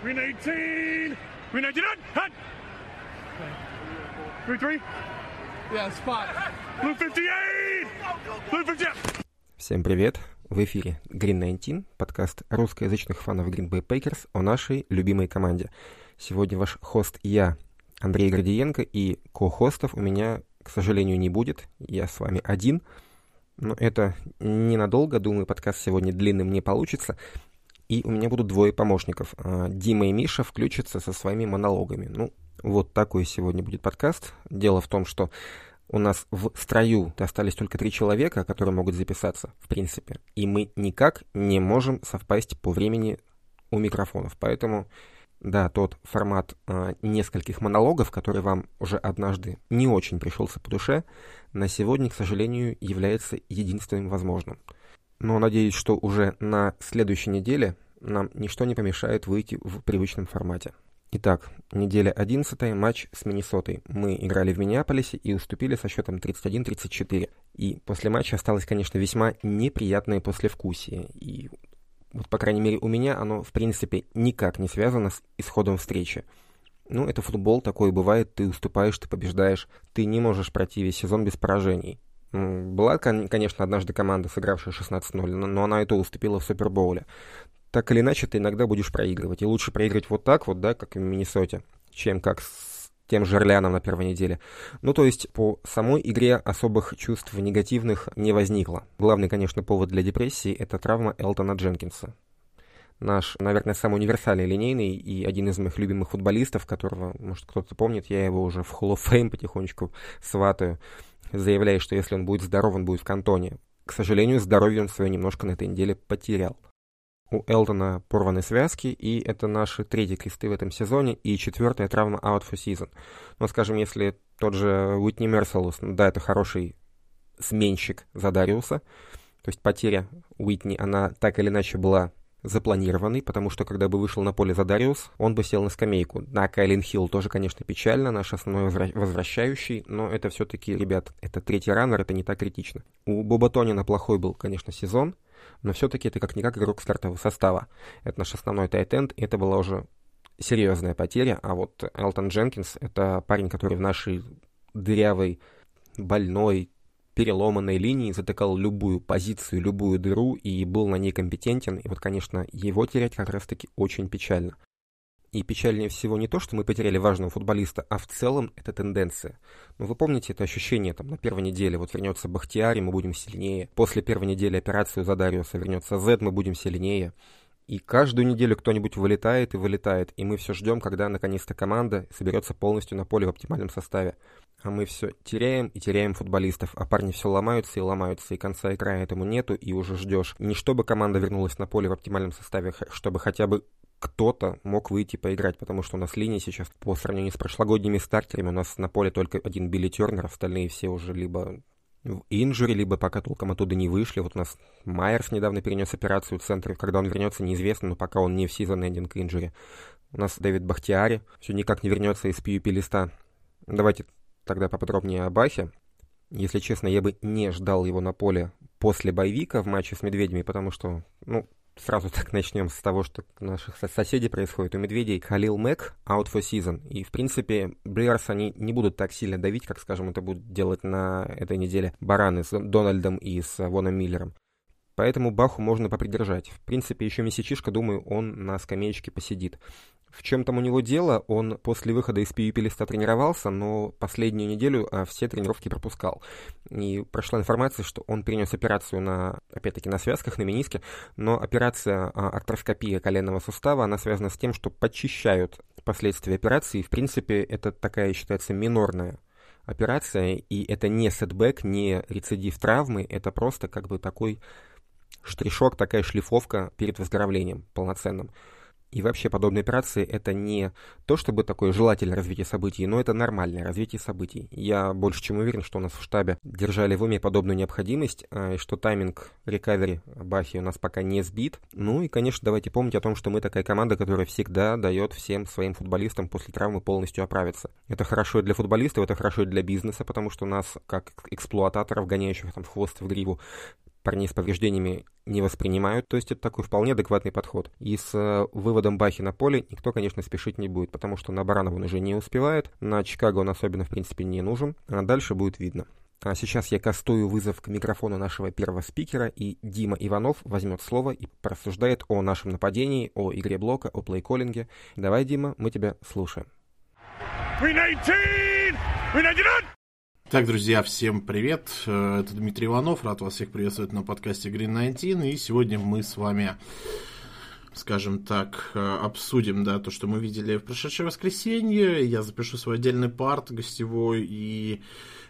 Green 18. Green 19. Hut. Green 3. Yeah, spot. Blue 58. Blue 58. Всем привет! В эфире Green 19, подкаст русскоязычных фанов Green Bay Packers о нашей любимой команде. Сегодня ваш хост я, Андрей Гордиенко, и ко-хостов у меня, к сожалению, не будет. Я с вами один. Но это ненадолго, думаю, подкаст сегодня длинным не получится. И у меня будут двое помощников. А, Дима и Миша включатся со своими монологами. Ну, вот такой сегодня будет подкаст. Дело в том, что у нас в строю остались только три человека, которые могут записаться, в принципе. И мы никак не можем совпасть по времени у микрофонов. Поэтому, да, тот формат э, нескольких монологов, который вам уже однажды не очень пришелся по душе, на сегодня, к сожалению, является единственным возможным. Но надеюсь, что уже на следующей неделе нам ничто не помешает выйти в привычном формате. Итак, неделя 11, матч с Миннесотой. Мы играли в Миннеаполисе и уступили со счетом 31-34. И после матча осталось, конечно, весьма неприятное послевкусие. И вот, по крайней мере, у меня оно, в принципе, никак не связано с исходом встречи. Ну, это футбол, такое бывает, ты уступаешь, ты побеждаешь, ты не можешь пройти весь сезон без поражений. Была, конечно, однажды команда, сыгравшая 16-0, но она и то уступила в Супербоуле так или иначе ты иногда будешь проигрывать. И лучше проиграть вот так вот, да, как в Миннесоте, чем как с тем же Орляном на первой неделе. Ну, то есть по самой игре особых чувств негативных не возникло. Главный, конечно, повод для депрессии — это травма Элтона Дженкинса. Наш, наверное, самый универсальный линейный и один из моих любимых футболистов, которого, может, кто-то помнит, я его уже в Hall of Fame потихонечку сватаю, заявляя, что если он будет здоров, он будет в кантоне. К сожалению, здоровье он свое немножко на этой неделе потерял у Элтона порваны связки, и это наши третьи кресты в этом сезоне, и четвертая травма out for season. Но, скажем, если тот же Уитни Мерселус, да, это хороший сменщик за Дариуса, то есть потеря Уитни, она так или иначе была запланированный, потому что когда бы вышел на поле Задариус, он бы сел на скамейку. На Кайлин Хилл тоже, конечно, печально, наш основной возвращающий, но это все-таки, ребят, это третий раннер, это не так критично. У Боба Тонина плохой был, конечно, сезон, но все-таки это как-никак игрок стартового состава. Это наш основной тайтенд, и это была уже серьезная потеря, а вот Элтон Дженкинс — это парень, который в нашей дырявой, больной, переломанной линии затыкал любую позицию, любую дыру и был на ней компетентен. И вот, конечно, его терять как раз-таки очень печально. И печальнее всего не то, что мы потеряли важного футболиста, а в целом это тенденция. Ну, вы помните это ощущение, там, на первой неделе, вот вернется Бахтиари, мы будем сильнее. После первой недели операцию за Дариуса вернется Зед, мы будем сильнее. И каждую неделю кто-нибудь вылетает и вылетает, и мы все ждем, когда наконец-то команда соберется полностью на поле в оптимальном составе. А мы все теряем и теряем футболистов, а парни все ломаются и ломаются, и конца и края этому нету, и уже ждешь. Не чтобы команда вернулась на поле в оптимальном составе, чтобы хотя бы кто-то мог выйти поиграть, потому что у нас линия сейчас по сравнению с прошлогодними стартерами, у нас на поле только один Билли Тернер, остальные все уже либо в инжуре, либо пока толком оттуда не вышли. Вот у нас Майерс недавно перенес операцию в центре. Когда он вернется, неизвестно, но пока он не в сезон эндинг инжуре. У нас Дэвид Бахтиари все никак не вернется из PUP листа. Давайте тогда поподробнее о Бахе. Если честно, я бы не ждал его на поле после боевика в матче с Медведями, потому что, ну, Сразу так начнем с того, что у наших соседей происходит. У медведей Халил Мэг out for season. И, в принципе, Блерс они не будут так сильно давить, как, скажем, это будут делать на этой неделе бараны с Дональдом и с Воном Миллером. Поэтому Баху можно попридержать. В принципе, еще месячишка, думаю, он на скамеечке посидит. В чем там у него дело? Он после выхода из листа тренировался, но последнюю неделю а, все тренировки пропускал. И прошла информация, что он перенес операцию на, опять-таки, на связках, на мениске, но операция а, артроскопия коленного сустава, она связана с тем, что подчищают последствия операции. В принципе, это такая считается минорная операция, и это не setback, не рецидив травмы, это просто как бы такой штришок, такая шлифовка перед выздоровлением полноценным. И вообще подобные операции это не то, чтобы такое желательное развитие событий, но это нормальное развитие событий. Я больше чем уверен, что у нас в штабе держали в уме подобную необходимость, а, и что тайминг recovery Бахи у нас пока не сбит. Ну и, конечно, давайте помнить о том, что мы такая команда, которая всегда дает всем своим футболистам после травмы полностью оправиться. Это хорошо и для футболистов, это хорошо и для бизнеса, потому что нас, как эксплуататоров, гоняющих там хвост в гриву, парней с повреждениями не воспринимают, то есть это такой вполне адекватный подход. И с э, выводом Бахи на поле никто, конечно, спешить не будет, потому что на Баранова он уже не успевает, на Чикаго он особенно, в принципе, не нужен, а дальше будет видно. А сейчас я кастую вызов к микрофону нашего первого спикера, и Дима Иванов возьмет слово и порассуждает о нашем нападении, о игре блока, о плейколлинге. Давай, Дима, мы тебя слушаем. Так, друзья, всем привет. Э, это Дмитрий Иванов. Рад вас всех приветствовать на подкасте Green 19. И сегодня мы с вами, скажем так, э, обсудим да, то, что мы видели в прошедшее воскресенье. Я запишу свой отдельный парт гостевой и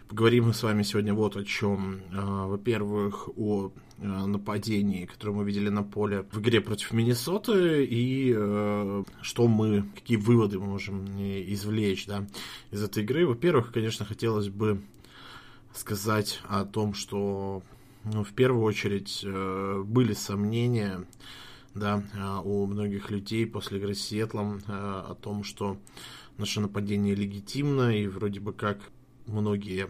Поговорим мы с вами сегодня вот о чем. А, во-первых, о а, нападении, которое мы видели на поле в игре против Миннесоты, и э, что мы, какие выводы мы можем извлечь да, из этой игры. Во-первых, конечно, хотелось бы сказать о том, что ну, в первую очередь э, были сомнения да, у многих людей после игры с Сиэтлом э, о том, что наше нападение легитимно и вроде бы как многие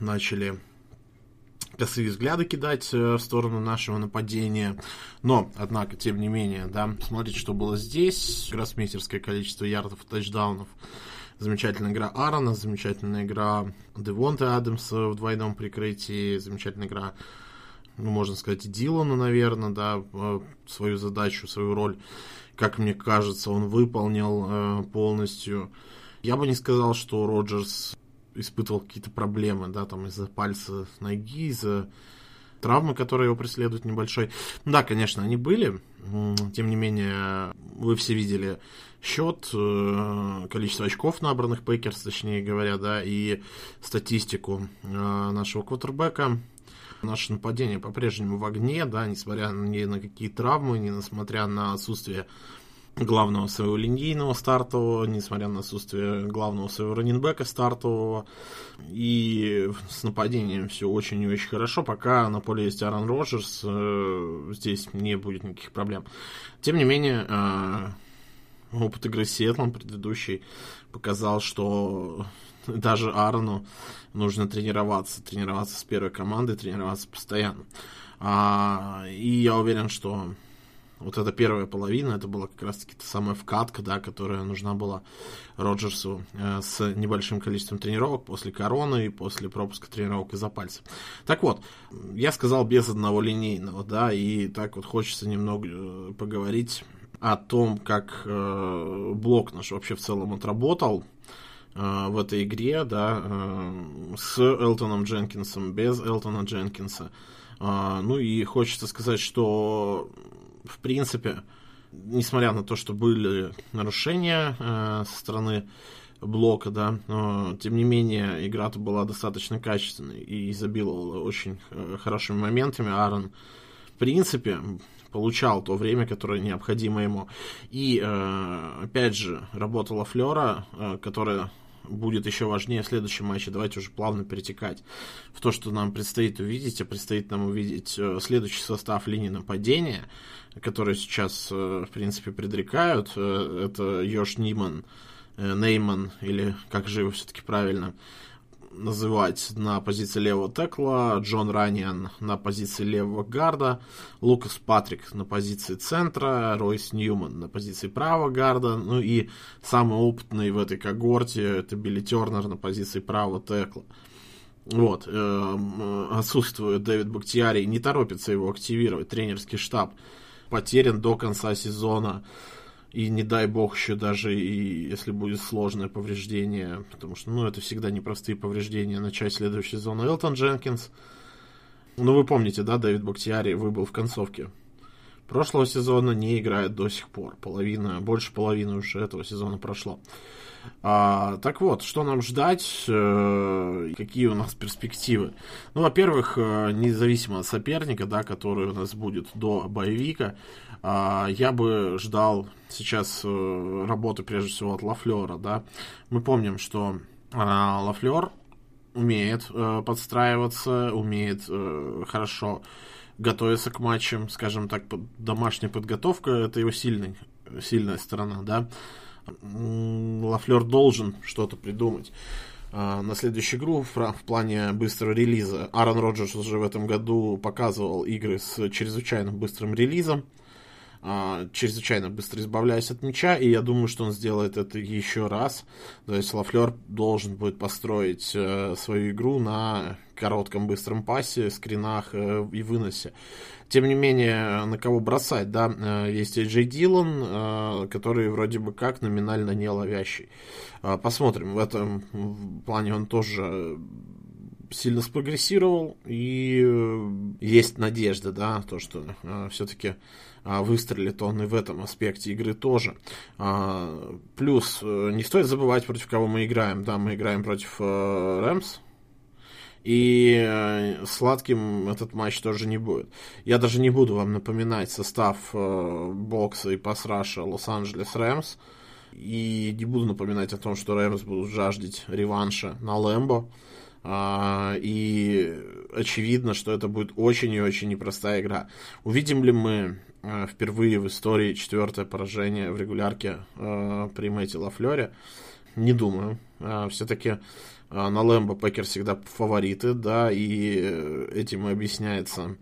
начали косые взгляды кидать э, в сторону нашего нападения. Но, однако, тем не менее, да, смотрите, что было здесь. Гроссмейстерское количество ярдов и тачдаунов. Замечательная игра Аарона, замечательная игра Девонта Адамса в двойном прикрытии, замечательная игра, ну, можно сказать, Дилана, наверное, да, э, свою задачу, свою роль, как мне кажется, он выполнил э, полностью. Я бы не сказал, что Роджерс испытывал какие-то проблемы, да, там из-за пальца ноги, из-за травмы, которая его преследует небольшой. Да, конечно, они были. Тем не менее, вы все видели счет, э, количество очков набранных Пейкерс, точнее говоря, да, и статистику э, нашего квотербека. Наше нападение по-прежнему в огне, да, несмотря ни на какие травмы, несмотря на отсутствие главного своего линейного стартового, несмотря на отсутствие главного своего раненбека стартового. И с нападением все очень и очень хорошо, пока на поле есть Аарон Роджерс, э, здесь не будет никаких проблем. Тем не менее, э, опыт игры с Сиэтлом предыдущий показал, что даже Аарону нужно тренироваться, тренироваться с первой командой, тренироваться постоянно. А, и я уверен, что вот эта первая половина, это была как раз-таки та самая вкатка, да, которая нужна была Роджерсу э, с небольшим количеством тренировок после короны и после пропуска тренировок из-за пальца. Так вот, я сказал без одного линейного, да, и так вот хочется немного э, поговорить о том, как э, блок наш вообще в целом отработал в этой игре, да, с Элтоном Дженкинсом, без Элтона Дженкинса. Ну и хочется сказать, что в принципе, несмотря на то, что были нарушения э, со стороны блока, да, но тем не менее игра-то была достаточно качественной и изобиловала очень э, хорошими моментами. Аарон, в принципе, получал то время, которое необходимо ему. И, э, опять же, работала Флера, э, которая будет еще важнее в следующем матче. Давайте уже плавно перетекать в то, что нам предстоит увидеть. А предстоит нам увидеть э, следующий состав линии нападения, который сейчас, э, в принципе, предрекают. Э, это Йош Ниман, Нейман, или как же его все-таки правильно, называть на позиции левого текла, Джон Раниан на позиции левого гарда, Лукас Патрик на позиции центра, Ройс Ньюман на позиции правого гарда, ну и самый опытный в этой когорте это Билли Тернер на позиции правого текла. Вот, э, отсутствует Дэвид Бактиарий, не торопится его активировать, тренерский штаб потерян до конца сезона. И не дай бог еще даже и если будет сложное повреждение, потому что, ну, это всегда непростые повреждения, начать следующий сезон. Элтон Дженкинс, ну, вы помните, да, Дэвид Бактиари выбыл в концовке прошлого сезона, не играет до сих пор. Половина, больше половины уже этого сезона прошло. А, так вот, что нам ждать, э, какие у нас перспективы? Ну, во-первых, э, независимо от соперника, да, который у нас будет до боевика, а, я бы ждал сейчас э, работы, прежде всего, от Лафлера, да. Мы помним, что а, Лафлер умеет э, подстраиваться, умеет э, хорошо готовиться к матчам, скажем так, домашняя подготовка, это его сильный, сильная сторона, да. Лафлер должен что-то придумать. а, на следующую игру в плане быстрого релиза. Аарон Роджерс уже в этом году показывал игры с чрезвычайно быстрым релизом, а, чрезвычайно быстро избавляясь от мяча, и я думаю, что он сделает это еще раз. То есть Лафлер должен будет построить э, свою игру на коротком быстром пасе, скринах э, и выносе. Тем не менее, на кого бросать, да, э, есть Джей Дилан, который вроде бы как номинально не ловящий. Э, посмотрим, в этом плане он тоже сильно спрогрессировал, и есть надежда, да, то, что все-таки выстрелит он и в этом аспекте игры тоже. Плюс, не стоит забывать, против кого мы играем. Да, мы играем против Рэмс, и э, сладким этот матч тоже не будет. Я даже не буду вам напоминать состав э, бокса и пасраша Лос-Анджелес Рэмс. И не буду напоминать о том, что Рэмс будут жаждать реванша на Лэмбо. А, и очевидно, что это будет очень и очень непростая игра. Увидим ли мы э, впервые в истории четвертое поражение в регулярке э, при Мэтте Лафлере? Не думаю. А, Все-таки а, на Лэмбо Пекерс всегда фавориты, да, и э, этим и объясняется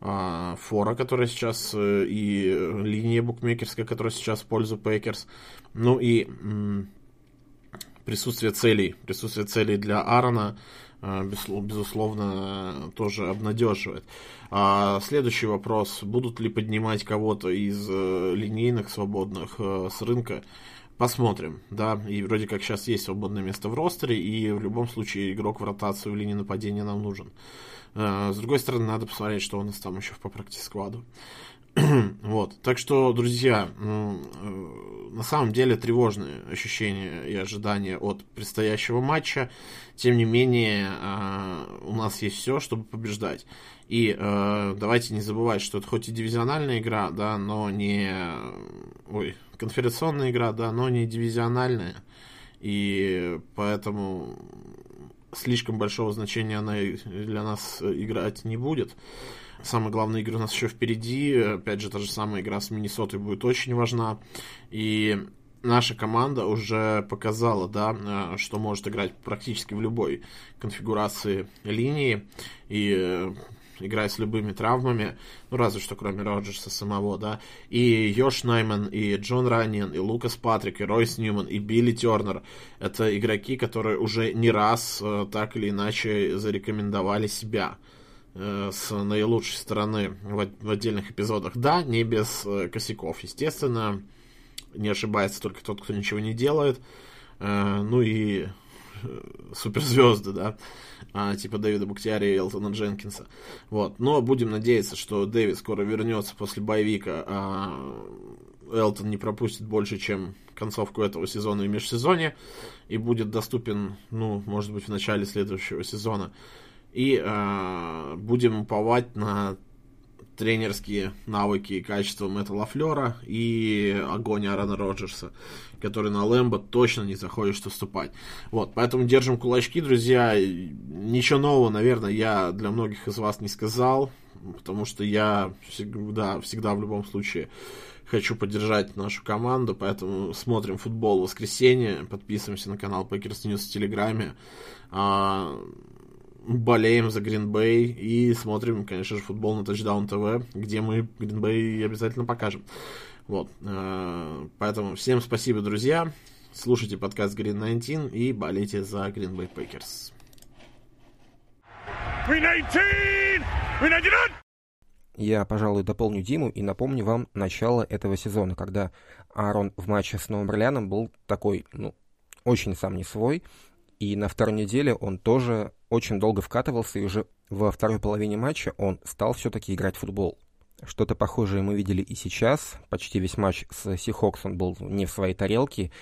а, фора, которая сейчас, э, и линия букмекерская, которая сейчас в пользу Пекерс. Ну и присутствие целей, присутствие целей для Аарона, а, безусловно, тоже обнадеживает. Следующий вопрос. Будут ли поднимать кого-то из э, линейных свободных с рынка? Посмотрим, да, и вроде как сейчас есть свободное место в ростере, и в любом случае игрок в ротацию в линии нападения нам нужен. Э, с другой стороны, надо посмотреть, что у нас там еще по практике складу. вот, так что, друзья, э, на самом деле тревожные ощущения и ожидания от предстоящего матча. Тем не менее, э, у нас есть все, чтобы побеждать. И э, давайте не забывать, что это хоть и дивизиональная игра, да, но не... Ой, конференционная игра, да, но не дивизиональная. И поэтому слишком большого значения она для нас играть не будет. Самая главная игра у нас еще впереди. Опять же, та же самая игра с Миннесотой будет очень важна. И наша команда уже показала, да, что может играть практически в любой конфигурации линии. И играя с любыми травмами, ну, разве что кроме Роджерса самого, да, и Йош Найман, и Джон Раннин, и Лукас Патрик, и Ройс Ньюман, и Билли Тернер. Это игроки, которые уже не раз э, так или иначе зарекомендовали себя э, с наилучшей стороны в, в отдельных эпизодах. Да, не без э, косяков, естественно. Не ошибается только тот, кто ничего не делает. Э, ну и суперзвезды, да, а, типа Дэвида Буктиари и Элтона Дженкинса. Вот. Но будем надеяться, что Дэвид скоро вернется после боевика, а Элтон не пропустит больше, чем концовку этого сезона и межсезонья, и будет доступен, ну, может быть, в начале следующего сезона. И э, будем уповать на тренерские навыки и качества Мэтта Лафлера и огонь Аарона Роджерса, который на Лэмбо точно не захочет уступать. Вот, поэтому держим кулачки, друзья. Ничего нового, наверное, я для многих из вас не сказал, потому что я всегда, всегда в любом случае хочу поддержать нашу команду, поэтому смотрим футбол в воскресенье, подписываемся на канал Packers News в Телеграме. Болеем за Гринбей и смотрим, конечно же, футбол на Touchdown TV, где мы Гринбей обязательно покажем. Вот. Э, поэтому всем спасибо, друзья. Слушайте подкаст Green 19 и болейте за Green Bay Packers. Green 19! Green 19! Я, пожалуй, дополню Диму и напомню вам начало этого сезона, когда Аарон в матче с Новым Орлеаном был такой, ну, очень сам не свой, и на второй неделе он тоже очень долго вкатывался, и уже во второй половине матча он стал все-таки играть в футбол. Что-то похожее мы видели и сейчас. Почти весь матч с Сихокс он был не в своей тарелке.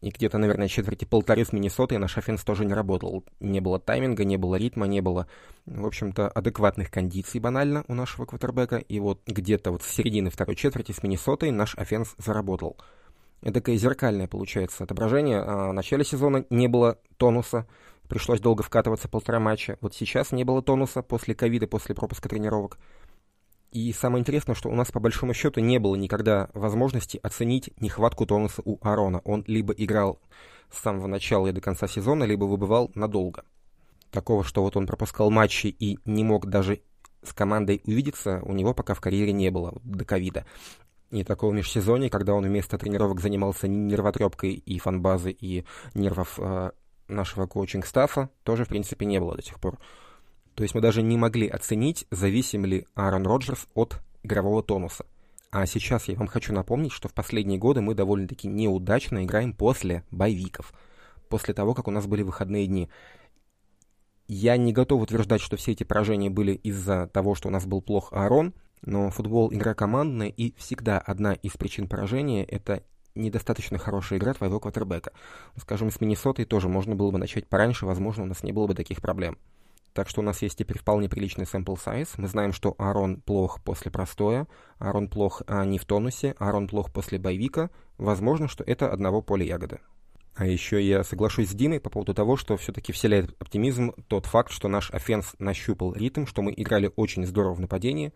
И где-то, наверное, четверти полторы с Миннесотой наш offense тоже не работал. Не было тайминга, не было ритма, не было, в общем-то, адекватных кондиций банально у нашего квотербека. И вот где-то вот с середины второй четверти с Миннесотой наш offense заработал такое зеркальное получается отображение. А в начале сезона не было тонуса, пришлось долго вкатываться полтора матча. Вот сейчас не было тонуса после ковида, после пропуска тренировок. И самое интересное, что у нас по большому счету не было никогда возможности оценить нехватку тонуса у Арона. Он либо играл с самого начала и до конца сезона, либо выбывал надолго. Такого, что вот он пропускал матчи и не мог даже с командой увидеться, у него пока в карьере не было, до ковида. И такого межсезонья, когда он вместо тренировок занимался нервотрепкой и фанбазы, и нервов э, нашего коучинг-стаффа, тоже, в принципе, не было до сих пор. То есть мы даже не могли оценить, зависим ли Аарон Роджерс от игрового тонуса. А сейчас я вам хочу напомнить, что в последние годы мы довольно-таки неудачно играем после боевиков, после того, как у нас были выходные дни. Я не готов утверждать, что все эти поражения были из-за того, что у нас был плох Аарон, но футбол — игра командная, и всегда одна из причин поражения — это недостаточно хорошая игра твоего квотербека. Скажем, с Миннесотой тоже можно было бы начать пораньше, возможно, у нас не было бы таких проблем. Так что у нас есть теперь вполне приличный sample size. Мы знаем, что Аарон плох после простоя, Аарон плох а не в тонусе, Аарон плох после боевика. Возможно, что это одного поля ягоды. А еще я соглашусь с Димой по поводу того, что все-таки вселяет оптимизм тот факт, что наш offense нащупал ритм, что мы играли очень здорово в нападении,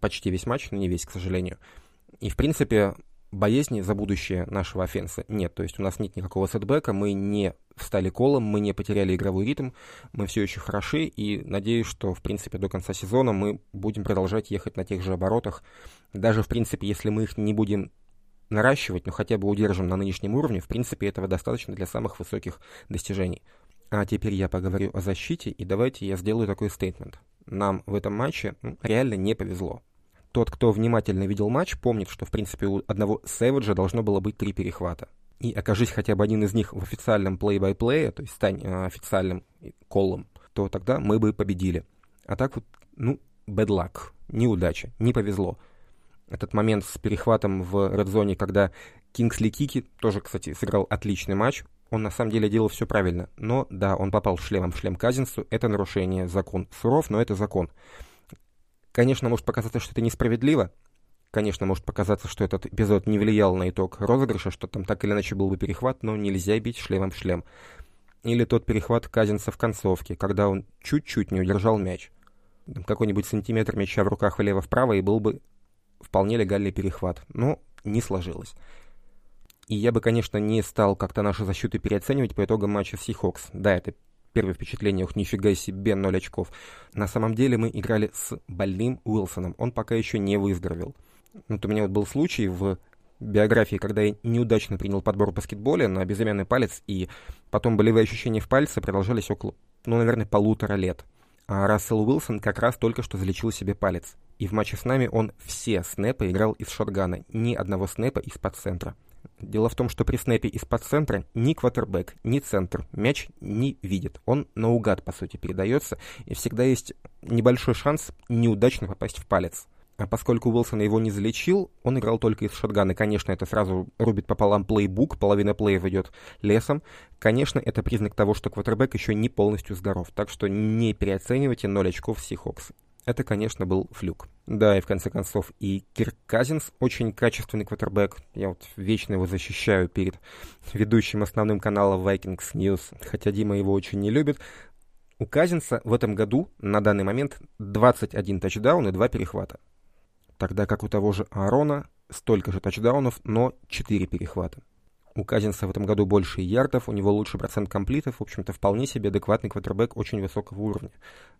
почти весь матч, но не весь, к сожалению. И, в принципе, боязни за будущее нашего offense а нет. То есть у нас нет никакого setback а, мы не встали колом, мы не потеряли игровой ритм, мы все еще хороши, и надеюсь, что, в принципе, до конца сезона мы будем продолжать ехать на тех же оборотах. Даже, в принципе, если мы их не будем наращивать, но хотя бы удержим на нынешнем уровне, в принципе, этого достаточно для самых высоких достижений. А теперь я поговорю о защите, и давайте я сделаю такой стейтмент. Нам в этом матче ну, реально не повезло тот, кто внимательно видел матч, помнит, что, в принципе, у одного Сэвиджа должно было быть три перехвата. И окажись хотя бы один из них в официальном плей-бай-плее, то есть стань э, официальным колом, то тогда мы бы победили. А так вот, ну, bad luck, неудача, не повезло. Этот момент с перехватом в редзоне, когда Кингсли Кики, тоже, кстати, сыграл отличный матч, он на самом деле делал все правильно. Но да, он попал шлемом в шлем Казинсу, это нарушение, закон суров, но это закон. Конечно, может показаться, что это несправедливо. Конечно, может показаться, что этот эпизод не влиял на итог розыгрыша, что там так или иначе был бы перехват, но нельзя бить шлемом в шлем. Или тот перехват Казинца в концовке, когда он чуть-чуть не удержал мяч. Какой-нибудь сантиметр мяча в руках влево-вправо, и был бы вполне легальный перехват. Но не сложилось. И я бы, конечно, не стал как-то нашу защиту переоценивать по итогам матча с Сихокс. Да, это первое впечатление, ух, нифига себе, ноль очков. На самом деле мы играли с больным Уилсоном, он пока еще не выздоровел. Вот у меня вот был случай в биографии, когда я неудачно принял подбор в баскетболе на безымянный палец, и потом болевые ощущения в пальце продолжались около, ну, наверное, полутора лет. А Рассел Уилсон как раз только что залечил себе палец. И в матче с нами он все снэпы играл из шотгана, ни одного снэпа из-под центра. Дело в том, что при снэпе из-под центра ни квотербек, ни центр мяч не видит. Он наугад, по сути, передается, и всегда есть небольшой шанс неудачно попасть в палец. А поскольку Уилсон его не залечил, он играл только из шотгана. Конечно, это сразу рубит пополам плейбук, половина плеев идет лесом. Конечно, это признак того, что квотербек еще не полностью здоров. Так что не переоценивайте 0 очков Сихокс. Это, конечно, был флюк. Да, и в конце концов, и Кирк Казинс очень качественный квотербек. Я вот вечно его защищаю перед ведущим основным каналом Vikings News, хотя Дима его очень не любит. У Казинса в этом году на данный момент 21 тачдаун и 2 перехвата. Тогда как у того же Аарона столько же тачдаунов, но 4 перехвата. У Казинса в этом году больше ярдов, у него лучший процент комплитов, в общем-то, вполне себе адекватный квотербек очень высокого уровня.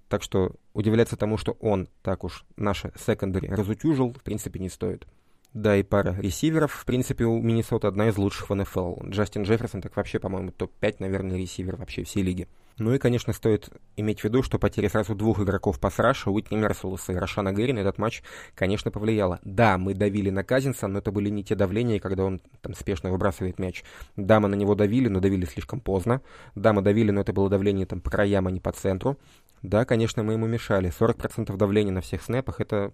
Так что удивляться тому, что он так уж наше секондари разутюжил, в принципе, не стоит. Да, и пара ресиверов. В принципе, у Миннесоты одна из лучших в НФЛ. Джастин Джефферсон так вообще, по-моему, топ-5, наверное, ресивер вообще всей лиги. Ну и, конечно, стоит иметь в виду, что потеря сразу двух игроков по сраша, Уитни Мерсулуса и Рошана Гэри на этот матч, конечно, повлияла. Да, мы давили на Казинса, но это были не те давления, когда он там спешно выбрасывает мяч. Да, мы на него давили, но давили слишком поздно. Да, мы давили, но это было давление там по краям, а не по центру. Да, конечно, мы ему мешали. 40% давления на всех снэпах — это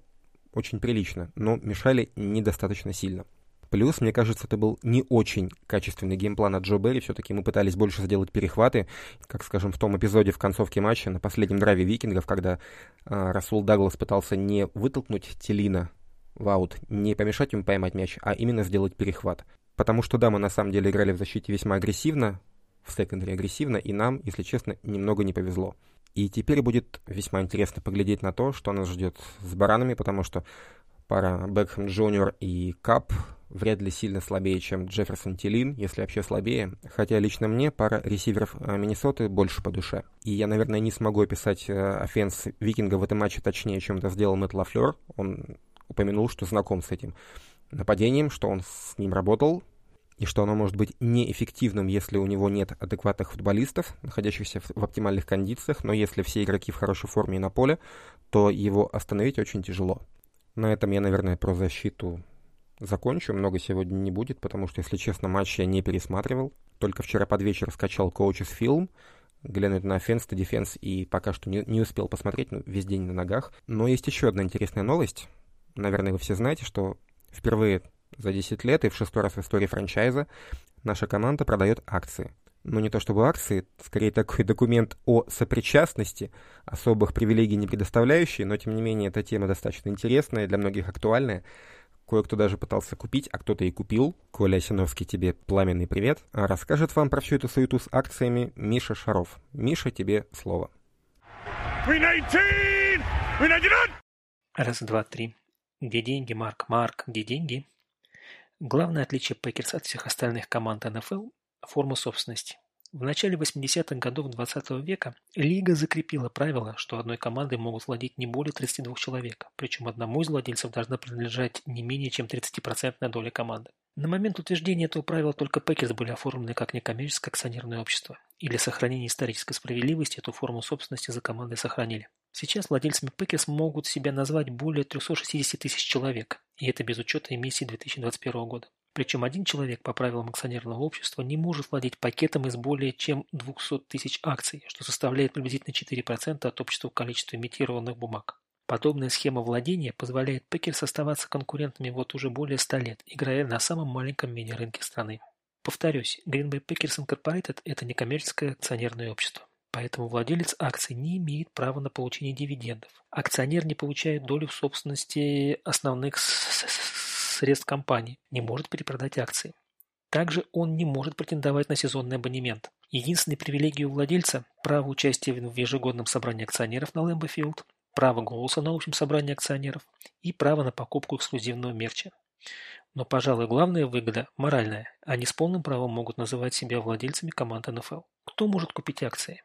очень прилично, но мешали недостаточно сильно. Плюс, мне кажется, это был не очень качественный геймплан от Джо Берри. Все-таки мы пытались больше сделать перехваты, как, скажем, в том эпизоде в концовке матча на последнем драйве викингов, когда э, Расул Даглас пытался не вытолкнуть Телина в аут, не помешать ему поймать мяч, а именно сделать перехват. Потому что, да, мы на самом деле играли в защите весьма агрессивно, в secondary агрессивно, и нам, если честно, немного не повезло. И теперь будет весьма интересно поглядеть на то, что нас ждет с баранами, потому что пара Бекхэм Джуниор и Кап вряд ли сильно слабее, чем Джефферсон Тилен, если вообще слабее. Хотя лично мне пара ресиверов э, Миннесоты больше по душе. И я, наверное, не смогу описать э, offense Викингов в этом матче точнее, чем это сделал Мэтт Лафлер. Он упомянул, что знаком с этим нападением, что он с ним работал, и что оно может быть неэффективным, если у него нет адекватных футболистов, находящихся в оптимальных кондициях, но если все игроки в хорошей форме и на поле, то его остановить очень тяжело. На этом я, наверное, про защиту закончу. Много сегодня не будет, потому что, если честно, матч я не пересматривал. Только вчера под вечер скачал коучес фильм, глянуть на offense, to defense, и пока что не, не успел посмотреть, ну, весь день на ногах. Но есть еще одна интересная новость. Наверное, вы все знаете, что впервые за 10 лет и в шестой раз в истории франчайза наша команда продает акции. Ну, не то чтобы акции, скорее такой документ о сопричастности, особых привилегий не предоставляющий, но, тем не менее, эта тема достаточно интересная, для многих актуальная. Кое-кто даже пытался купить, а кто-то и купил. Коля Осиновский, тебе пламенный привет. А расскажет вам про всю эту суету с акциями Миша Шаров. Миша, тебе слово. Раз, два, три. Где деньги, Марк? Марк, где деньги? Главное отличие Packers от всех остальных команд НФЛ – форма собственности. В начале 80-х годов 20 века Лига закрепила правило, что одной командой могут владеть не более 32 человек, причем одному из владельцев должна принадлежать не менее чем 30% доля команды. На момент утверждения этого правила только Packers были оформлены как некоммерческое акционерное общество, и для сохранения исторической справедливости эту форму собственности за командой сохранили. Сейчас владельцами Packers могут себя назвать более 360 тысяч человек, и это без учета эмиссии 2021 года. Причем один человек по правилам акционерного общества не может владеть пакетом из более чем 200 тысяч акций, что составляет приблизительно 4% от общего количества эмитированных бумаг. Подобная схема владения позволяет Packers оставаться конкурентами вот уже более 100 лет, играя на самом маленьком медиарынке страны. Повторюсь, Green Bay Packers Incorporated – это некоммерческое акционерное общество. Поэтому владелец акций не имеет права на получение дивидендов. Акционер не получает долю в собственности основных средств компании, не может перепродать акции. Также он не может претендовать на сезонный абонемент. Единственной привилегией у владельца – право участия в ежегодном собрании акционеров на Лэмбофилд, право голоса на общем собрании акционеров и право на покупку эксклюзивного мерча. Но, пожалуй, главная выгода – моральная. Они с полным правом могут называть себя владельцами команды НФЛ. Кто может купить акции?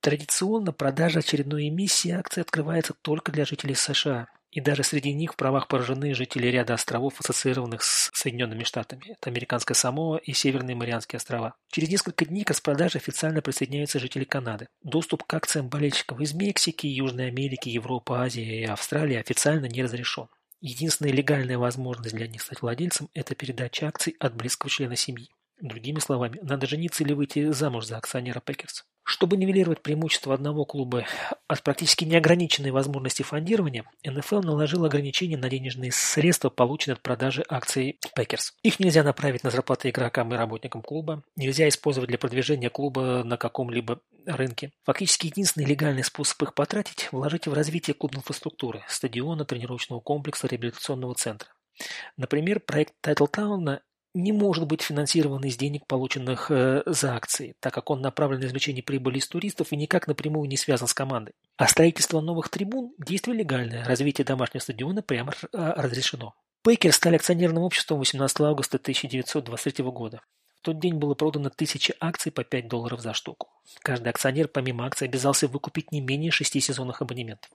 Традиционно продажа очередной эмиссии акций открывается только для жителей США, и даже среди них в правах поражены жители ряда островов, ассоциированных с Соединенными Штатами. Это Американская Самоа и Северные Марианские острова. Через несколько дней к распродаже официально присоединяются жители Канады. Доступ к акциям болельщиков из Мексики, Южной Америки, Европы, Азии и Австралии официально не разрешен. Единственная легальная возможность для них стать владельцем – это передача акций от близкого члена семьи. Другими словами, надо жениться или выйти замуж за акционера Packers. Чтобы нивелировать преимущество одного клуба от практически неограниченной возможности фондирования, НФЛ наложил ограничения на денежные средства, полученные от продажи акций Packers. Их нельзя направить на зарплаты игрокам и работникам клуба, нельзя использовать для продвижения клуба на каком-либо рынке. Фактически единственный легальный способ их потратить – вложить в развитие клубной инфраструктуры, стадиона, тренировочного комплекса, реабилитационного центра. Например, проект Titletown а не может быть финансирован из денег, полученных э, за акции, так как он направлен на извлечение прибыли из туристов и никак напрямую не связан с командой. А строительство новых трибун – действие легальное, развитие домашнего стадиона прямо э, разрешено. Packers стали акционерным обществом 18 августа 1923 года. В тот день было продано тысячи акций по 5 долларов за штуку. Каждый акционер помимо акций обязался выкупить не менее шести сезонных абонементов.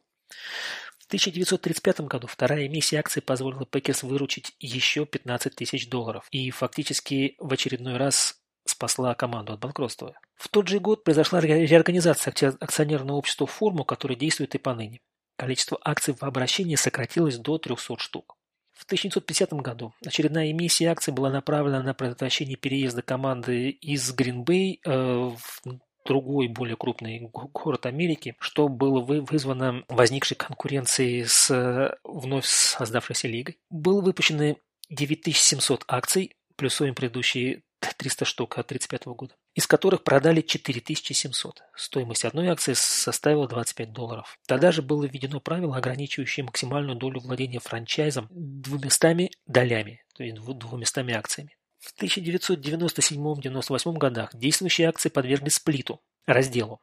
В 1935 году вторая эмиссия акций позволила Packers выручить еще 15 тысяч долларов и фактически в очередной раз спасла команду от банкротства. В тот же год произошла реорганизация акционерного общества в форму, которое действует и поныне. Количество акций в обращении сократилось до 300 штук. В 1950 году очередная эмиссия акций была направлена на предотвращение переезда команды из Гринбей э, в другой, более крупный город Америки, что было вызвано возникшей конкуренцией с вновь создавшейся лигой. Было выпущено 9700 акций, плюсуем предыдущие 300 штук от 1935 года, из которых продали 4700. Стоимость одной акции составила 25 долларов. Тогда же было введено правило, ограничивающее максимальную долю владения франчайзом двумястами долями, то есть двумястами акциями. В 1997-98 годах действующие акции подвергли сплиту, разделу.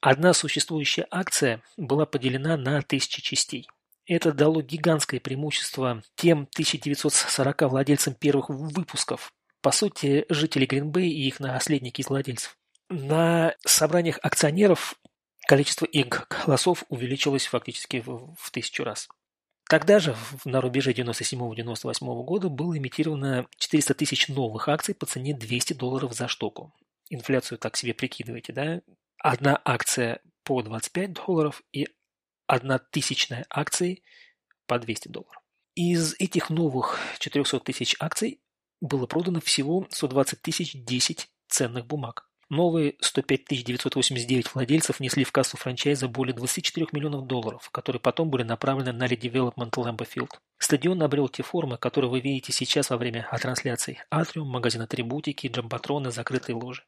Одна существующая акция была поделена на тысячи частей. Это дало гигантское преимущество тем 1940 владельцам первых выпусков. По сути, жители Гринбей и их наследники из владельцев. На собраниях акционеров количество их голосов увеличилось фактически в, в тысячу раз. Тогда же, на рубеже 97-98 года, было имитировано 400 тысяч новых акций по цене 200 долларов за штуку. Инфляцию так себе прикидываете, да? Одна акция по 25 долларов и одна тысячная акции по 200 долларов. Из этих новых 400 тысяч акций было продано всего 120 тысяч 10 ценных бумаг. Новые 105 989 владельцев внесли в кассу франчайза более 24 миллионов долларов, которые потом были направлены на редевелопмент Field. Стадион обрел те формы, которые вы видите сейчас во время трансляций. Атриум, магазин атрибутики, джамбатроны, закрытые ложи.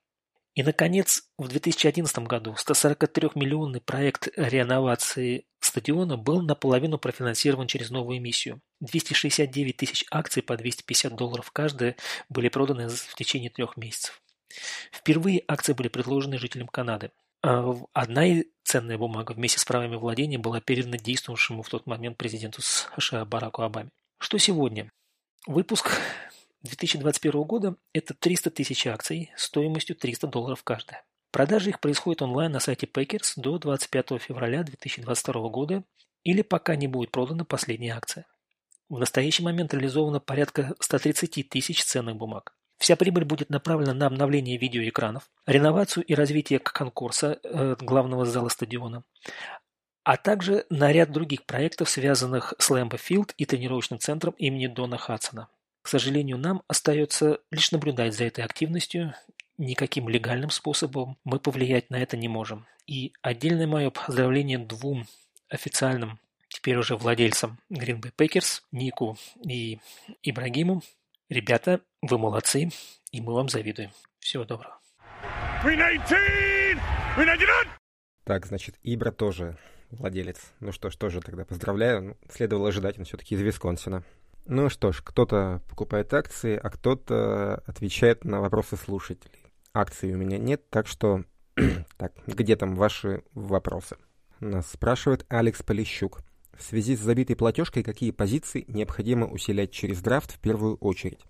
И, наконец, в 2011 году 143-миллионный проект реновации стадиона был наполовину профинансирован через новую эмиссию. 269 тысяч акций по 250 долларов каждая были проданы в течение трех месяцев. Впервые акции были предложены жителям Канады. А одна ценная бумага вместе с правами владения была передана действовавшему в тот момент президенту США Бараку Обаме. Что сегодня? Выпуск 2021 года это 300 тысяч акций стоимостью 300 долларов каждая. Продажа их происходит онлайн на сайте Packers до 25 февраля 2022 года или пока не будет продана последняя акция. В настоящий момент реализовано порядка 130 тысяч ценных бумаг. Вся прибыль будет направлена на обновление видеоэкранов, реновацию и развитие конкурса э, главного зала стадиона, а также на ряд других проектов, связанных с Лэмбо Филд и тренировочным центром имени Дона Хадсона. К сожалению, нам остается лишь наблюдать за этой активностью. Никаким легальным способом мы повлиять на это не можем. И отдельное мое поздравление двум официальным, теперь уже владельцам Green Bay Packers, Нику и Ибрагиму. Ребята, вы молодцы, и мы вам завидуем. Всего доброго. Так, значит, Ибра тоже владелец. Ну что ж, тоже тогда поздравляю. Ну, следовало ожидать, он все-таки из Висконсина. Ну что ж, кто-то покупает акции, а кто-то отвечает на вопросы слушателей. Акций у меня нет, так что... так, где там ваши вопросы? Нас спрашивает Алекс Полищук. В связи с забитой платежкой, какие позиции необходимо усилять через драфт в первую очередь?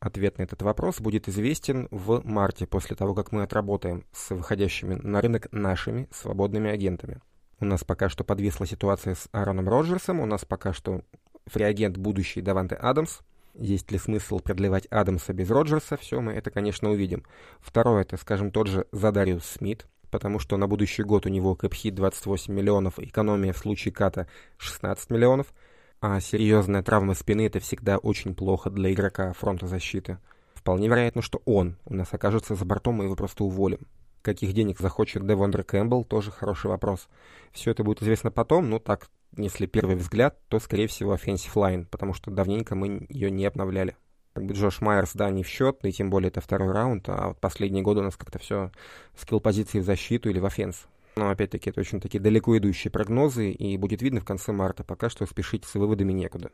Ответ на этот вопрос будет известен в марте, после того, как мы отработаем с выходящими на рынок нашими свободными агентами. У нас пока что подвисла ситуация с Аароном Роджерсом, у нас пока что free agent будущий Даванте Адамс. Есть ли смысл продлевать Адамса без Роджерса? Все, мы это, конечно, увидим. Второе, это, скажем, тот же Задариус Смит, потому что на будущий год у него cap hit 28 миллионов, экономия в случае cut а 16 миллионов, а серьезная травма спины это всегда очень плохо для игрока фронта защиты. Вполне вероятно, что он у нас окажется за бортом, и его просто уволим. Каких денег захочет Девондре Кэмпбелл, тоже хороший вопрос. Все это будет известно потом, ну так, если первый взгляд, то, скорее всего, offensive line, потому что давненько мы ее не обновляли. Как бы Джош Майерс, да, не в счет, и тем более это второй раунд, а вот последние годы у нас как-то все skill позиции в защиту или в offense. Но опять-таки это очень такие далеко идущие прогнозы, и будет видно в конце марта. Пока что спешить с выводами некуда.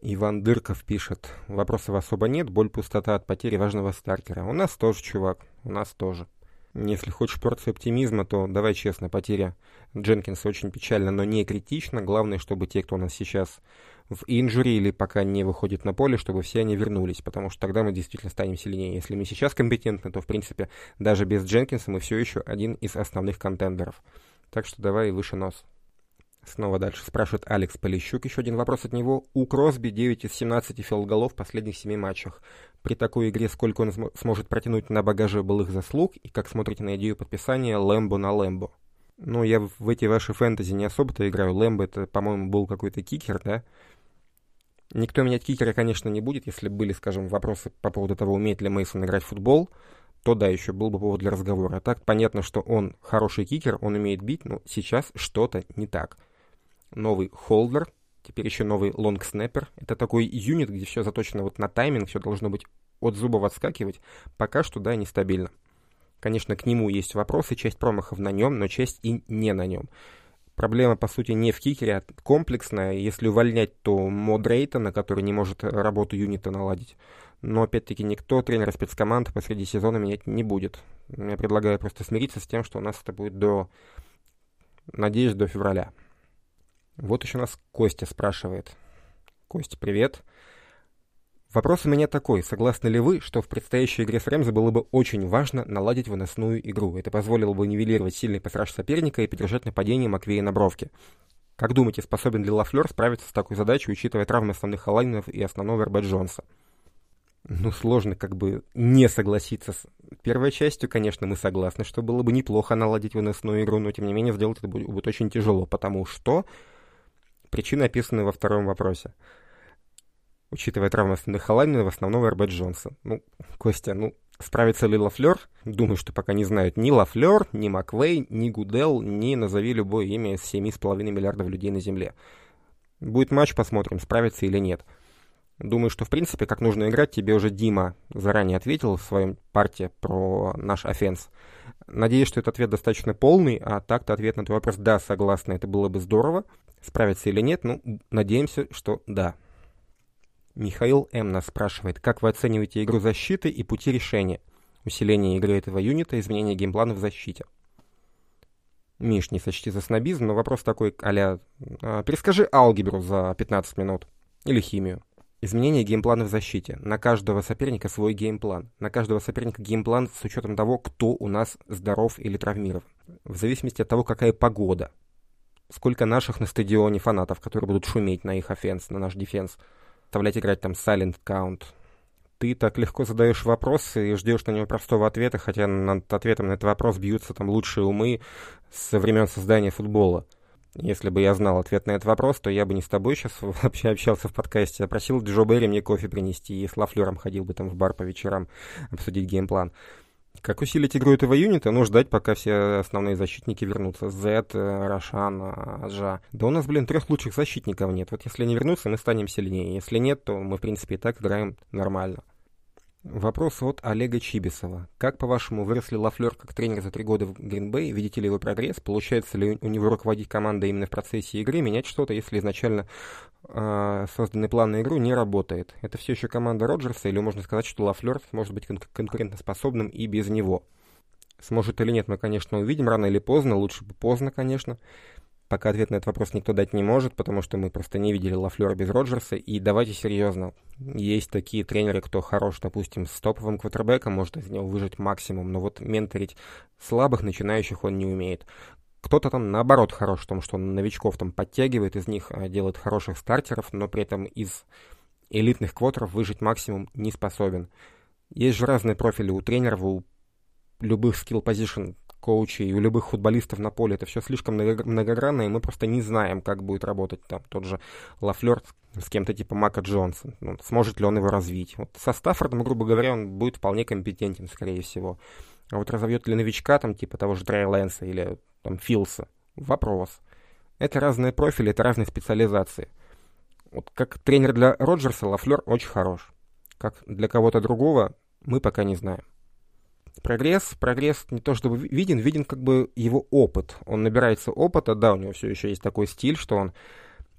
Иван Дырков пишет, вопросов особо нет, боль пустота от потери важного стартера. У нас тоже, чувак, у нас тоже. Если хочешь порцию оптимизма, то давай честно, потеря Дженкинса очень печально, но не критично. Главное, чтобы те, кто у нас сейчас в инжури или пока не выходит на поле, чтобы все они вернулись, потому что тогда мы действительно станем сильнее. Если мы сейчас компетентны, то, в принципе, даже без Дженкинса мы все еще один из основных контендеров. Так что давай выше нос. Снова дальше спрашивает Алекс Полищук. Еще один вопрос от него. У Кросби 9 из 17 филголов в последних 7 матчах. При такой игре сколько он см сможет протянуть на багаже былых заслуг? И как смотрите на идею подписания Лэмбо на Лэмбо? Ну, я в эти ваши фэнтези не особо-то играю. Лэмбо это, по-моему, был какой-то кикер, да? Никто менять кикера, конечно, не будет. Если были, скажем, вопросы по поводу того, умеет ли Мейсон играть в футбол, то да, еще был бы повод для разговора. А так понятно, что он хороший кикер, он умеет бить, но сейчас что-то не так новый холдер, теперь еще новый лонг-снэпер. Это такой юнит, где все заточено вот на тайминг, все должно быть от зубов отскакивать. Пока что, да, нестабильно. Конечно, к нему есть вопросы, часть промахов на нем, но часть и не на нем. Проблема, по сути, не в кикере, а комплексная. Если увольнять, то мод на который не может работу юнита наладить. Но, опять-таки, никто тренера спецкоманд посреди сезона менять не будет. Я предлагаю просто смириться с тем, что у нас это будет до, надеюсь, до февраля. Вот еще нас Костя спрашивает. Костя, привет. Вопрос у меня такой. Согласны ли вы, что в предстоящей игре с Рэмзо было бы очень важно наладить выносную игру? Это позволило бы нивелировать сильный пассаж соперника и поддержать нападение Маквея на бровке. Как думаете, способен ли Лафлер справиться с такой задачей, учитывая травмы основных Алайнов и основного РБ Джонса? Ну, сложно как бы не согласиться с первой частью, конечно, мы согласны, что было бы неплохо наладить выносную игру, но тем не менее сделать это будет, очень тяжело, потому что причины описаны во втором вопросе учитывая травмы Халанина, в основном РБ Джонса. Ну, Костя, ну, справится ли Лафлер? Думаю, что пока не знают ни Лафлер, ни Маквей, ни Гудел, ни назови любое имя из 7,5 миллиардов людей на Земле. Будет матч, посмотрим, справится или нет. Думаю, что в принципе, как нужно играть, тебе уже Дима заранее ответил в своем part е про наш offense. Надеюсь, что этот ответ достаточно полный, а так-то ответ на твой вопрос «да, согласна, это было бы здорово». Справится или нет, ну, надеемся, что да. Михаил М. нас спрашивает, как вы оцениваете игру защиты и пути решения? Усиление игры этого unit а, изменение gameplan а в защите. Миш, не сочти за снобизм, но вопрос такой, аля, э, перескажи алгебру за 15 минут. Или химию. Изменение gameplan а в защите. На каждого соперника свой gameplan. На каждого соперника gameplan с учетом того, кто у нас здоров или травмирован. В зависимости от того, какая погода. Сколько наших на стадионе фанатов, которые будут шуметь на их offense, на наш defense – заставлять играть там Silent Count. Ты так легко задаешь вопросы и ждешь на него простого ответа, хотя над ответом на этот вопрос бьются там лучшие умы со времен создания футбола. Если бы я знал ответ на этот вопрос, то я бы не с тобой сейчас вообще общался в подкасте, а просил Джо Берри мне кофе принести и с Лафлером ходил бы там в бар по вечерам обсудить gameplan. Как усилить игру этого unit а? Ну, ждать, пока все основные защитники вернутся. Зет, Рашан, Джа. Да у нас, блин, трех лучших защитников нет. Вот если они вернутся, мы станем сильнее. Если нет, то мы, в принципе, и так играем нормально. Вопрос от Олега Чибисова. Как, по-вашему, вырос ли Лафлер как тренер за три года в Green Bay? Видите ли его прогресс? Получается ли у него руководить командой именно в процессе игры? Менять что-то, если изначально э, созданный план на игру не работает? Это все еще команда Роджерса? Или можно сказать, что Лафлер может быть кон- конкурентоспособным и без него? Сможет или нет, мы, конечно, увидим рано или поздно. Лучше бы поздно, конечно. Пока ответ на этот вопрос никто дать не может, потому что мы просто не видели Лафлера без Роджерса. И давайте серьезно, есть такие тренеры, кто хорош, допустим, с топовым квотербеком, может из него выжать максимум, но вот менторить слабых начинающих он не умеет. Кто-то там наоборот хорош в том, что он новичков там подтягивает, из них а, делает хороших стартеров, но при этом из элитных квотеров выжить максимум не способен. Есть же разные профили у тренеров, у любых скилл-позишн коучей у любых футболистов на поле это все слишком многогранно, и мы просто не знаем, как будет работать там тот же Лафлер с кем-то типа Мака Джонса. Ну, сможет ли он его развить. Вот со Стаффордом, грубо говоря, он будет вполне компетентен, скорее всего. А вот разовьет ли новичка, там, типа того же Трей Лэнса или там Филса, вопрос. Это разные профили, это разные специализации. Вот как тренер для Роджерса Лафлер очень хорош. Как для кого-то другого, мы пока не знаем прогресс, прогресс не то чтобы виден, виден как бы его опыт. Он набирается опыта, да, у него все еще есть такой стиль, что он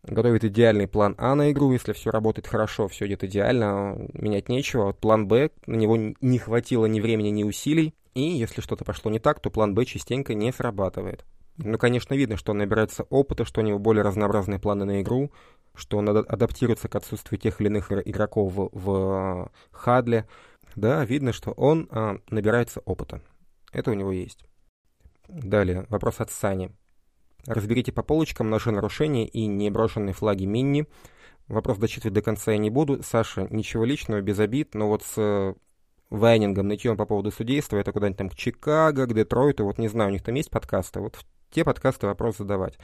готовит идеальный план А на игру, если все работает хорошо, все идет идеально, менять нечего. Вот план Б, на него не хватило ни времени, ни усилий, и если что-то пошло не так, то план Б частенько не срабатывает. Ну, конечно, видно, что он набирается опыта, что у него более разнообразные планы на игру, что он адаптируется к отсутствию тех или иных игроков в, в хадле, да, видно, что он а, набирается опыта. Это у него есть. Далее, вопрос от Сани. Разберите по полочкам наши нарушения и неброшенные флаги Минни. Вопрос дочитывать до конца я не буду. Саша, ничего личного, без обид, но вот с э, Вайнингом, нытьем по поводу судейства, это куда-нибудь там к Чикаго, к Детройту, вот не знаю, у них там есть подкасты, вот в те подкасты вопрос задавать.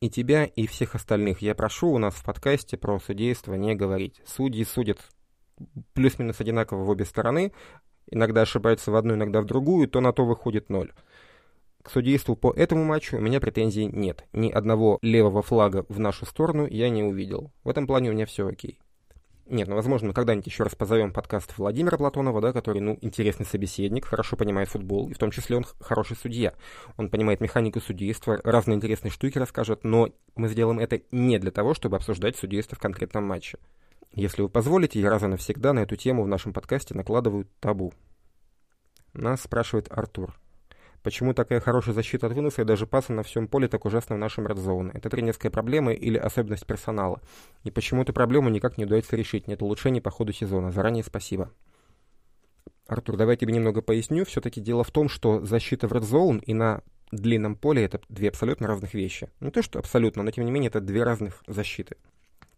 И тебя, и всех остальных я прошу у нас в подкасте про судейство не говорить. Судьи судят плюс-минус одинаково в обе стороны, иногда ошибаются в одну, иногда в другую, то на то выходит ноль. К судейству по этому матчу у меня претензий нет. Ни одного левого флага в нашу сторону я не увидел. В этом плане у меня все окей. Нет, ну, возможно, мы когда-нибудь еще раз позовем подкаст Владимира Платонова, да, который, ну, интересный собеседник, хорошо понимает футбол, и в том числе он хороший судья. Он понимает механику судейства, разные интересные штуки расскажет, но мы сделаем это не для того, чтобы обсуждать судейство в конкретном матче. Если вы позволите, я раз и навсегда на эту тему в нашем подкасте накладываю табу. Нас спрашивает Артур. Почему такая хорошая защита от выноса и даже паса на всем поле так ужасно в нашем редзоне? Это тренерская проблема или особенность персонала? И почему эту проблему никак не удается решить? Нет улучшений по ходу сезона. Заранее спасибо. Артур, давай я тебе немного поясню. Все-таки дело в том, что защита в редзоун и на длинном поле это две абсолютно разных вещи. Не то, что абсолютно, но тем не менее это две разных защиты.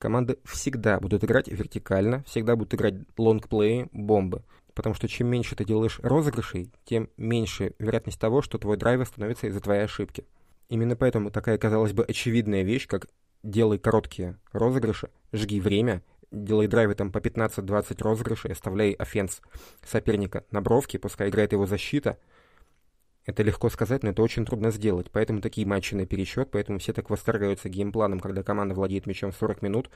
Команды всегда будут играть вертикально, всегда будут играть лонгплеи, бомбы. Потому что чем меньше ты делаешь розыгрышей, тем меньше вероятность того, что твой драйвер становится из-за твоей ошибки. Именно поэтому такая, казалось бы, очевидная вещь, как делай короткие розыгрыши, жги время, делай драйвы там по 15-20 розыгрышей, оставляй offense соперника на бровке, пускай играет его защита — это легко сказать, но это очень трудно сделать. Поэтому такие матчи наперечет, поэтому все так восторгаются gameplan ом, когда команда владеет мячом 40 минут.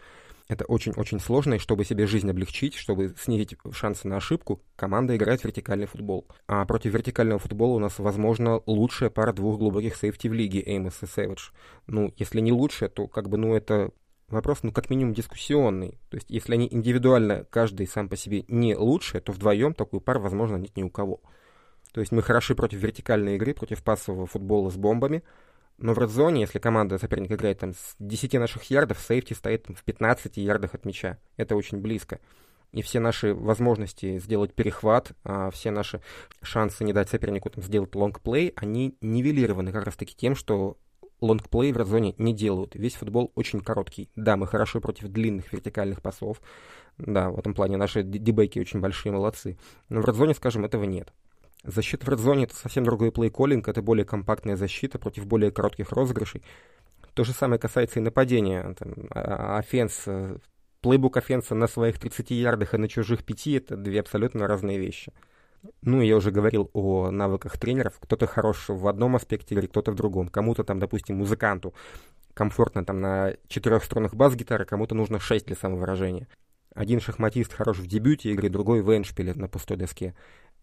Это очень-очень сложно, и чтобы себе жизнь облегчить, чтобы снизить шансы на ошибку, команда играет в вертикальный футбол. А против вертикального футбола у нас, возможно, лучшая пара двух глубоких safety в лиге, Эймос и Сэвидж. Ну, если не лучшая, то как бы, ну, это вопрос, ну, как минимум, дискуссионный. То есть, если они индивидуально, каждый сам по себе не лучше, то вдвоем такую пару, возможно, нет ни у кого. То есть мы хороши против вертикальной игры, против пассового футбола с бомбами, но в редзоне, если команда соперника играет там с 10 наших ярдов, сейфти стоит там, в 15 ярдах от мяча. Это очень близко. И все наши возможности сделать перехват, а все наши шансы не дать сопернику там, сделать лонгплей, они нивелированы как раз-таки тем, что long play в red зоне не делают. Весь футбол очень короткий. Да, мы хороши против длинных вертикальных пасов. Да, в этом плане наши DB ки очень большие молодцы. Но в red зоне, скажем, этого нет. Защита в редзоне — это совсем другой play-calling, это более компактная защита против более коротких розыгрышей. То же самое касается и нападения. Там, а, а, offense, э, playbook offense а на своих 30 ярдах и на чужих 5 — это две абсолютно разные вещи. Ну, я уже говорил о навыках тренеров. Кто-то хорош в одном аспекте игры, кто-то в другом. Кому-то там, допустим, музыканту комфортно там на четырех струнах бас-гитары, кому-то нужно шесть для самовыражения. Один шахматист хорош в дебюте игры, другой в эндшпиле на пустой доске.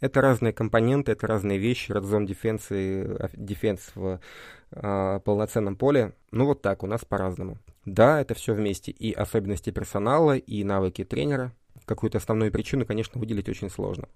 Это разные компоненты, это разные вещи, Zone Defense и Defense в э, полноценном поле. Ну вот так, у нас по-разному. Да, это все вместе. И особенности персонала, и навыки тренера. Какую-то основную причину, конечно, выделить очень сложно.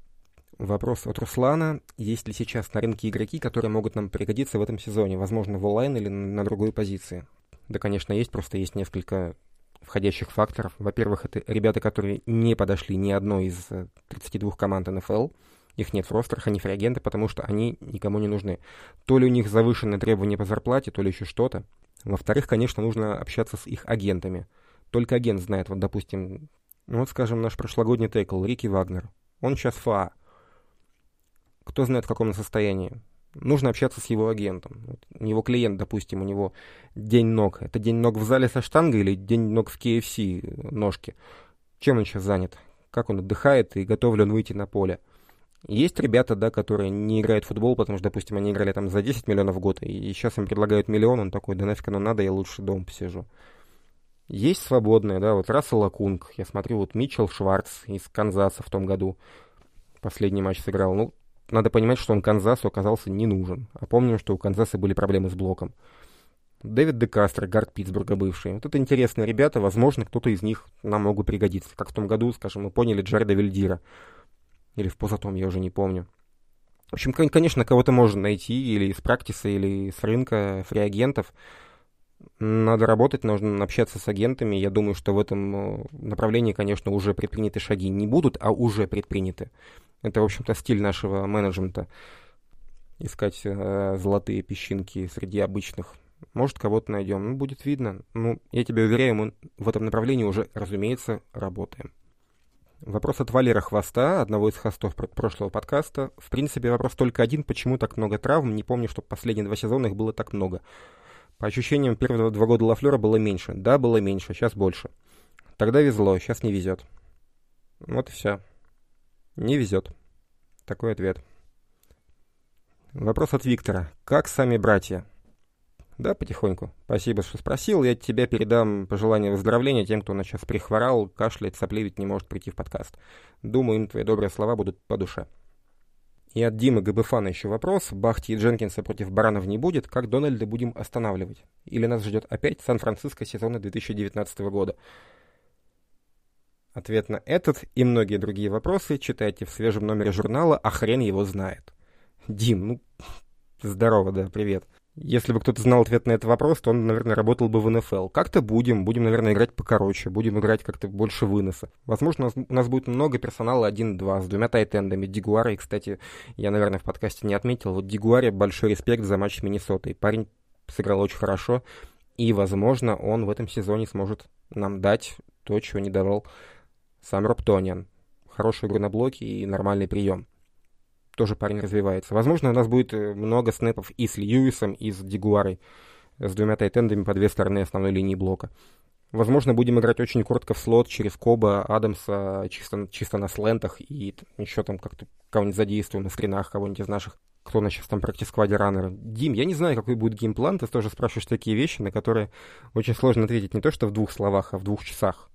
Вопрос от Руслана. Есть ли сейчас на рынке игроки, которые могут нам пригодиться в этом сезоне? Возможно, в онлайн или на другой позиции? Да, конечно, есть, просто есть несколько входящих факторов. Во-первых, это ребята, которые не подошли ни одной из 32 команд НФЛ. Их нет в ростерах, они фрагенты, потому что они никому не нужны. То ли у них завышенные требования по зарплате, то ли еще что-то. Во-вторых, конечно, нужно общаться с их агентами. Только агент знает, вот, допустим, ну вот, скажем, наш прошлогодний тейкл Рики Вагнер. Он сейчас ФА. Кто знает, в каком он состоянии. Нужно общаться с его агентом. Вот, у него клиент, допустим, у него день ног. Это день ног в зале со штангой или день ног в KFC ножки? Чем он сейчас занят? Как он отдыхает и готов ли он выйти на поле? Есть ребята, да, которые не играют в футбол, потому что, допустим, они играли там за 10 миллионов в год, и сейчас им предлагают миллион, он такой, да нафиг оно надо, я лучше дома посижу. Есть свободные, да, вот Рассел Лакунг, я смотрю, вот Митчелл Шварц из Канзаса в том году последний матч сыграл. Ну, надо понимать, что он Канзасу оказался не нужен. А помним, что у Канзаса были проблемы с блоком. Дэвид Декастро, гард Питтсбурга бывший. Вот это интересные ребята, возможно, кто-то из них нам могут пригодиться. Как в том году, скажем, мы поняли Джареда Вильдира. Или в позатом, я уже не помню. В общем, конечно, кого-то можно найти или из практиса, или с рынка фриагентов. Надо работать, нужно общаться с агентами. Я думаю, что в этом э, направлении, конечно, уже предприняты шаги не будут, а уже предприняты. Это, в общем-то, стиль нашего менеджмента. Искать э, золотые песчинки среди обычных. Может, кого-то найдем. Ну, будет видно. Ну, я тебе уверяю, мы в этом направлении уже, разумеется, работаем. Вопрос от Валера Хвоста, одного из хостов прошлого подкаста. В принципе, вопрос только один, почему так много травм. Не помню, что последние два сезона их было так много. По ощущениям, первые два года Лафлера было меньше. Да, было меньше, сейчас больше. Тогда везло, сейчас не везет. Вот и все. Не везет. Такой ответ. Вопрос от Виктора. Как сами братья? Да, потихоньку. Спасибо, что спросил. Я тебе передам пожелание выздоровления тем, кто у нас сейчас прихворал, кашляет, сопливить не может прийти в подкаст. Думаю, им твои добрые слова будут по душе. И от Димы Габефана еще вопрос. Бахти и Дженкинса против Баранов не будет. Как Дональда будем останавливать? Или нас ждет опять Сан-Франциско сезона 2019 года? Ответ на этот и многие другие вопросы читайте в свежем номере журнала «А хрен его знает». Дим, ну Здорово, да, привет. Если бы кто-то знал ответ на этот вопрос, то он, наверное, работал бы в НФЛ. Как-то будем, будем, наверное, играть покороче, будем играть как-то больше выноса. Возможно, у нас, у нас будет много персонала 1-2 с двумя тайтендами. Дигуаре, кстати, я, наверное, в подкасте не отметил. Вот Дигуаре большой респект за матч с Миннесотой. Парень сыграл очень хорошо, и, возможно, он в этом сезоне сможет нам дать то, чего не давал сам Роптониан. Хорошую игру на блоке и нормальный прием тоже парень развивается. Возможно, у нас будет э, много снэпов и с Льюисом, и с Дигуарой, с двумя тайтендами по две стороны основной линии блока. Возможно, будем играть очень коротко в слот через Коба, Адамса, чисто, чисто на слентах и еще там как-то кого-нибудь задействуем на скринах, кого-нибудь из наших, кто у нас сейчас там практически runner ы. Дим, я не знаю, какой будет game plan, ты тоже спрашиваешь такие вещи, на которые очень сложно ответить не то что в двух словах, а в двух часах.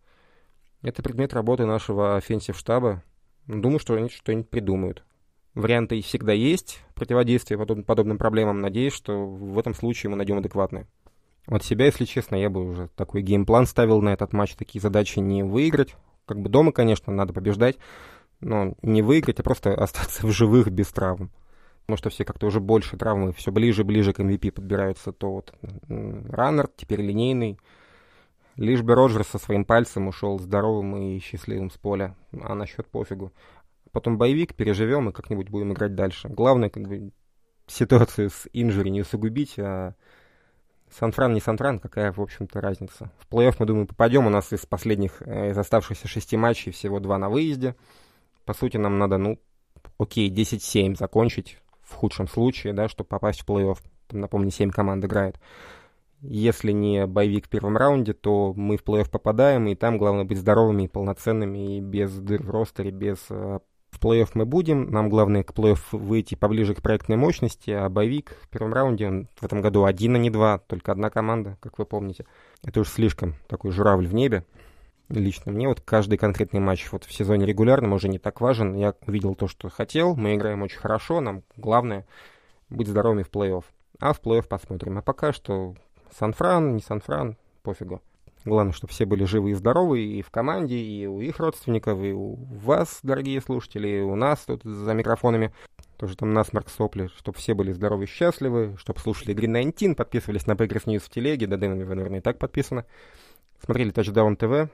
Это предмет работы нашего offensive штаба. Думаю, что они что-нибудь придумают. Варианты всегда есть противодействия подоб, подобным проблемам. Надеюсь, что в этом случае мы найдем адекватные. От себя, если честно, я бы уже такой game plan ставил на этот матч. Такие задачи не выиграть. Как бы дома, конечно, надо побеждать. Но не выиграть, а просто остаться в живых без травм. Потому что все как-то уже больше травмы, все ближе и ближе к MVP подбираются. То вот раннер, теперь линейный. Лишь бы Роджерс со своим пальцем ушел здоровым и счастливым с поля. А насчет пофигу потом боевик, переживем и как-нибудь будем играть дальше. Главное, как бы, ситуацию с инжури не усугубить, а Сан-Фран не Сан-Фран, какая, в общем-то, разница. В плей-офф, мы, думаю, попадем. У нас из последних, э, из оставшихся шести матчей всего два на выезде. По сути, нам надо, ну, окей, 10-7 закончить в худшем случае, да, чтобы попасть в плей-офф. Там, напомню, 7 команд играет. Если не боевик в первом раунде, то мы в плей-офф попадаем, и там главное быть здоровыми и полноценными, и без дыр в ростере, без э, в плей-офф мы будем. Нам главное к плей-офф выйти поближе к проектной мощности, а боевик в первом раунде, он в этом году один, а не два, только одна команда, как вы помните. Это уж слишком такой журавль в небе. Лично мне вот каждый конкретный матч вот в сезоне регулярном уже не так важен. Я увидел то, что хотел. Мы играем очень хорошо. Нам главное быть здоровыми в плей-офф. А в плей-офф посмотрим. А пока что Сан-Фран, не Сан-Фран, пофигу. Главное, чтобы все были живы и здоровы и в команде, и у их родственников, и у вас, дорогие слушатели, и у нас тут за микрофонами. Тоже там насморк сопли, чтобы все были здоровы и счастливы, чтобы слушали Green 19, подписывались на Packers News в телеге, да, Дэнами вы, наверное, и так подписаны. Смотрели Touchdown TV.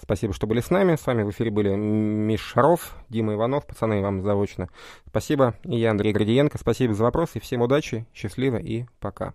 Спасибо, что были с нами. С вами в эфире были Миш Шаров, Дима Иванов. Пацаны, вам заочно. Спасибо. И я, Андрей Градиенко. Спасибо за вопросы. Всем удачи, счастливо и пока.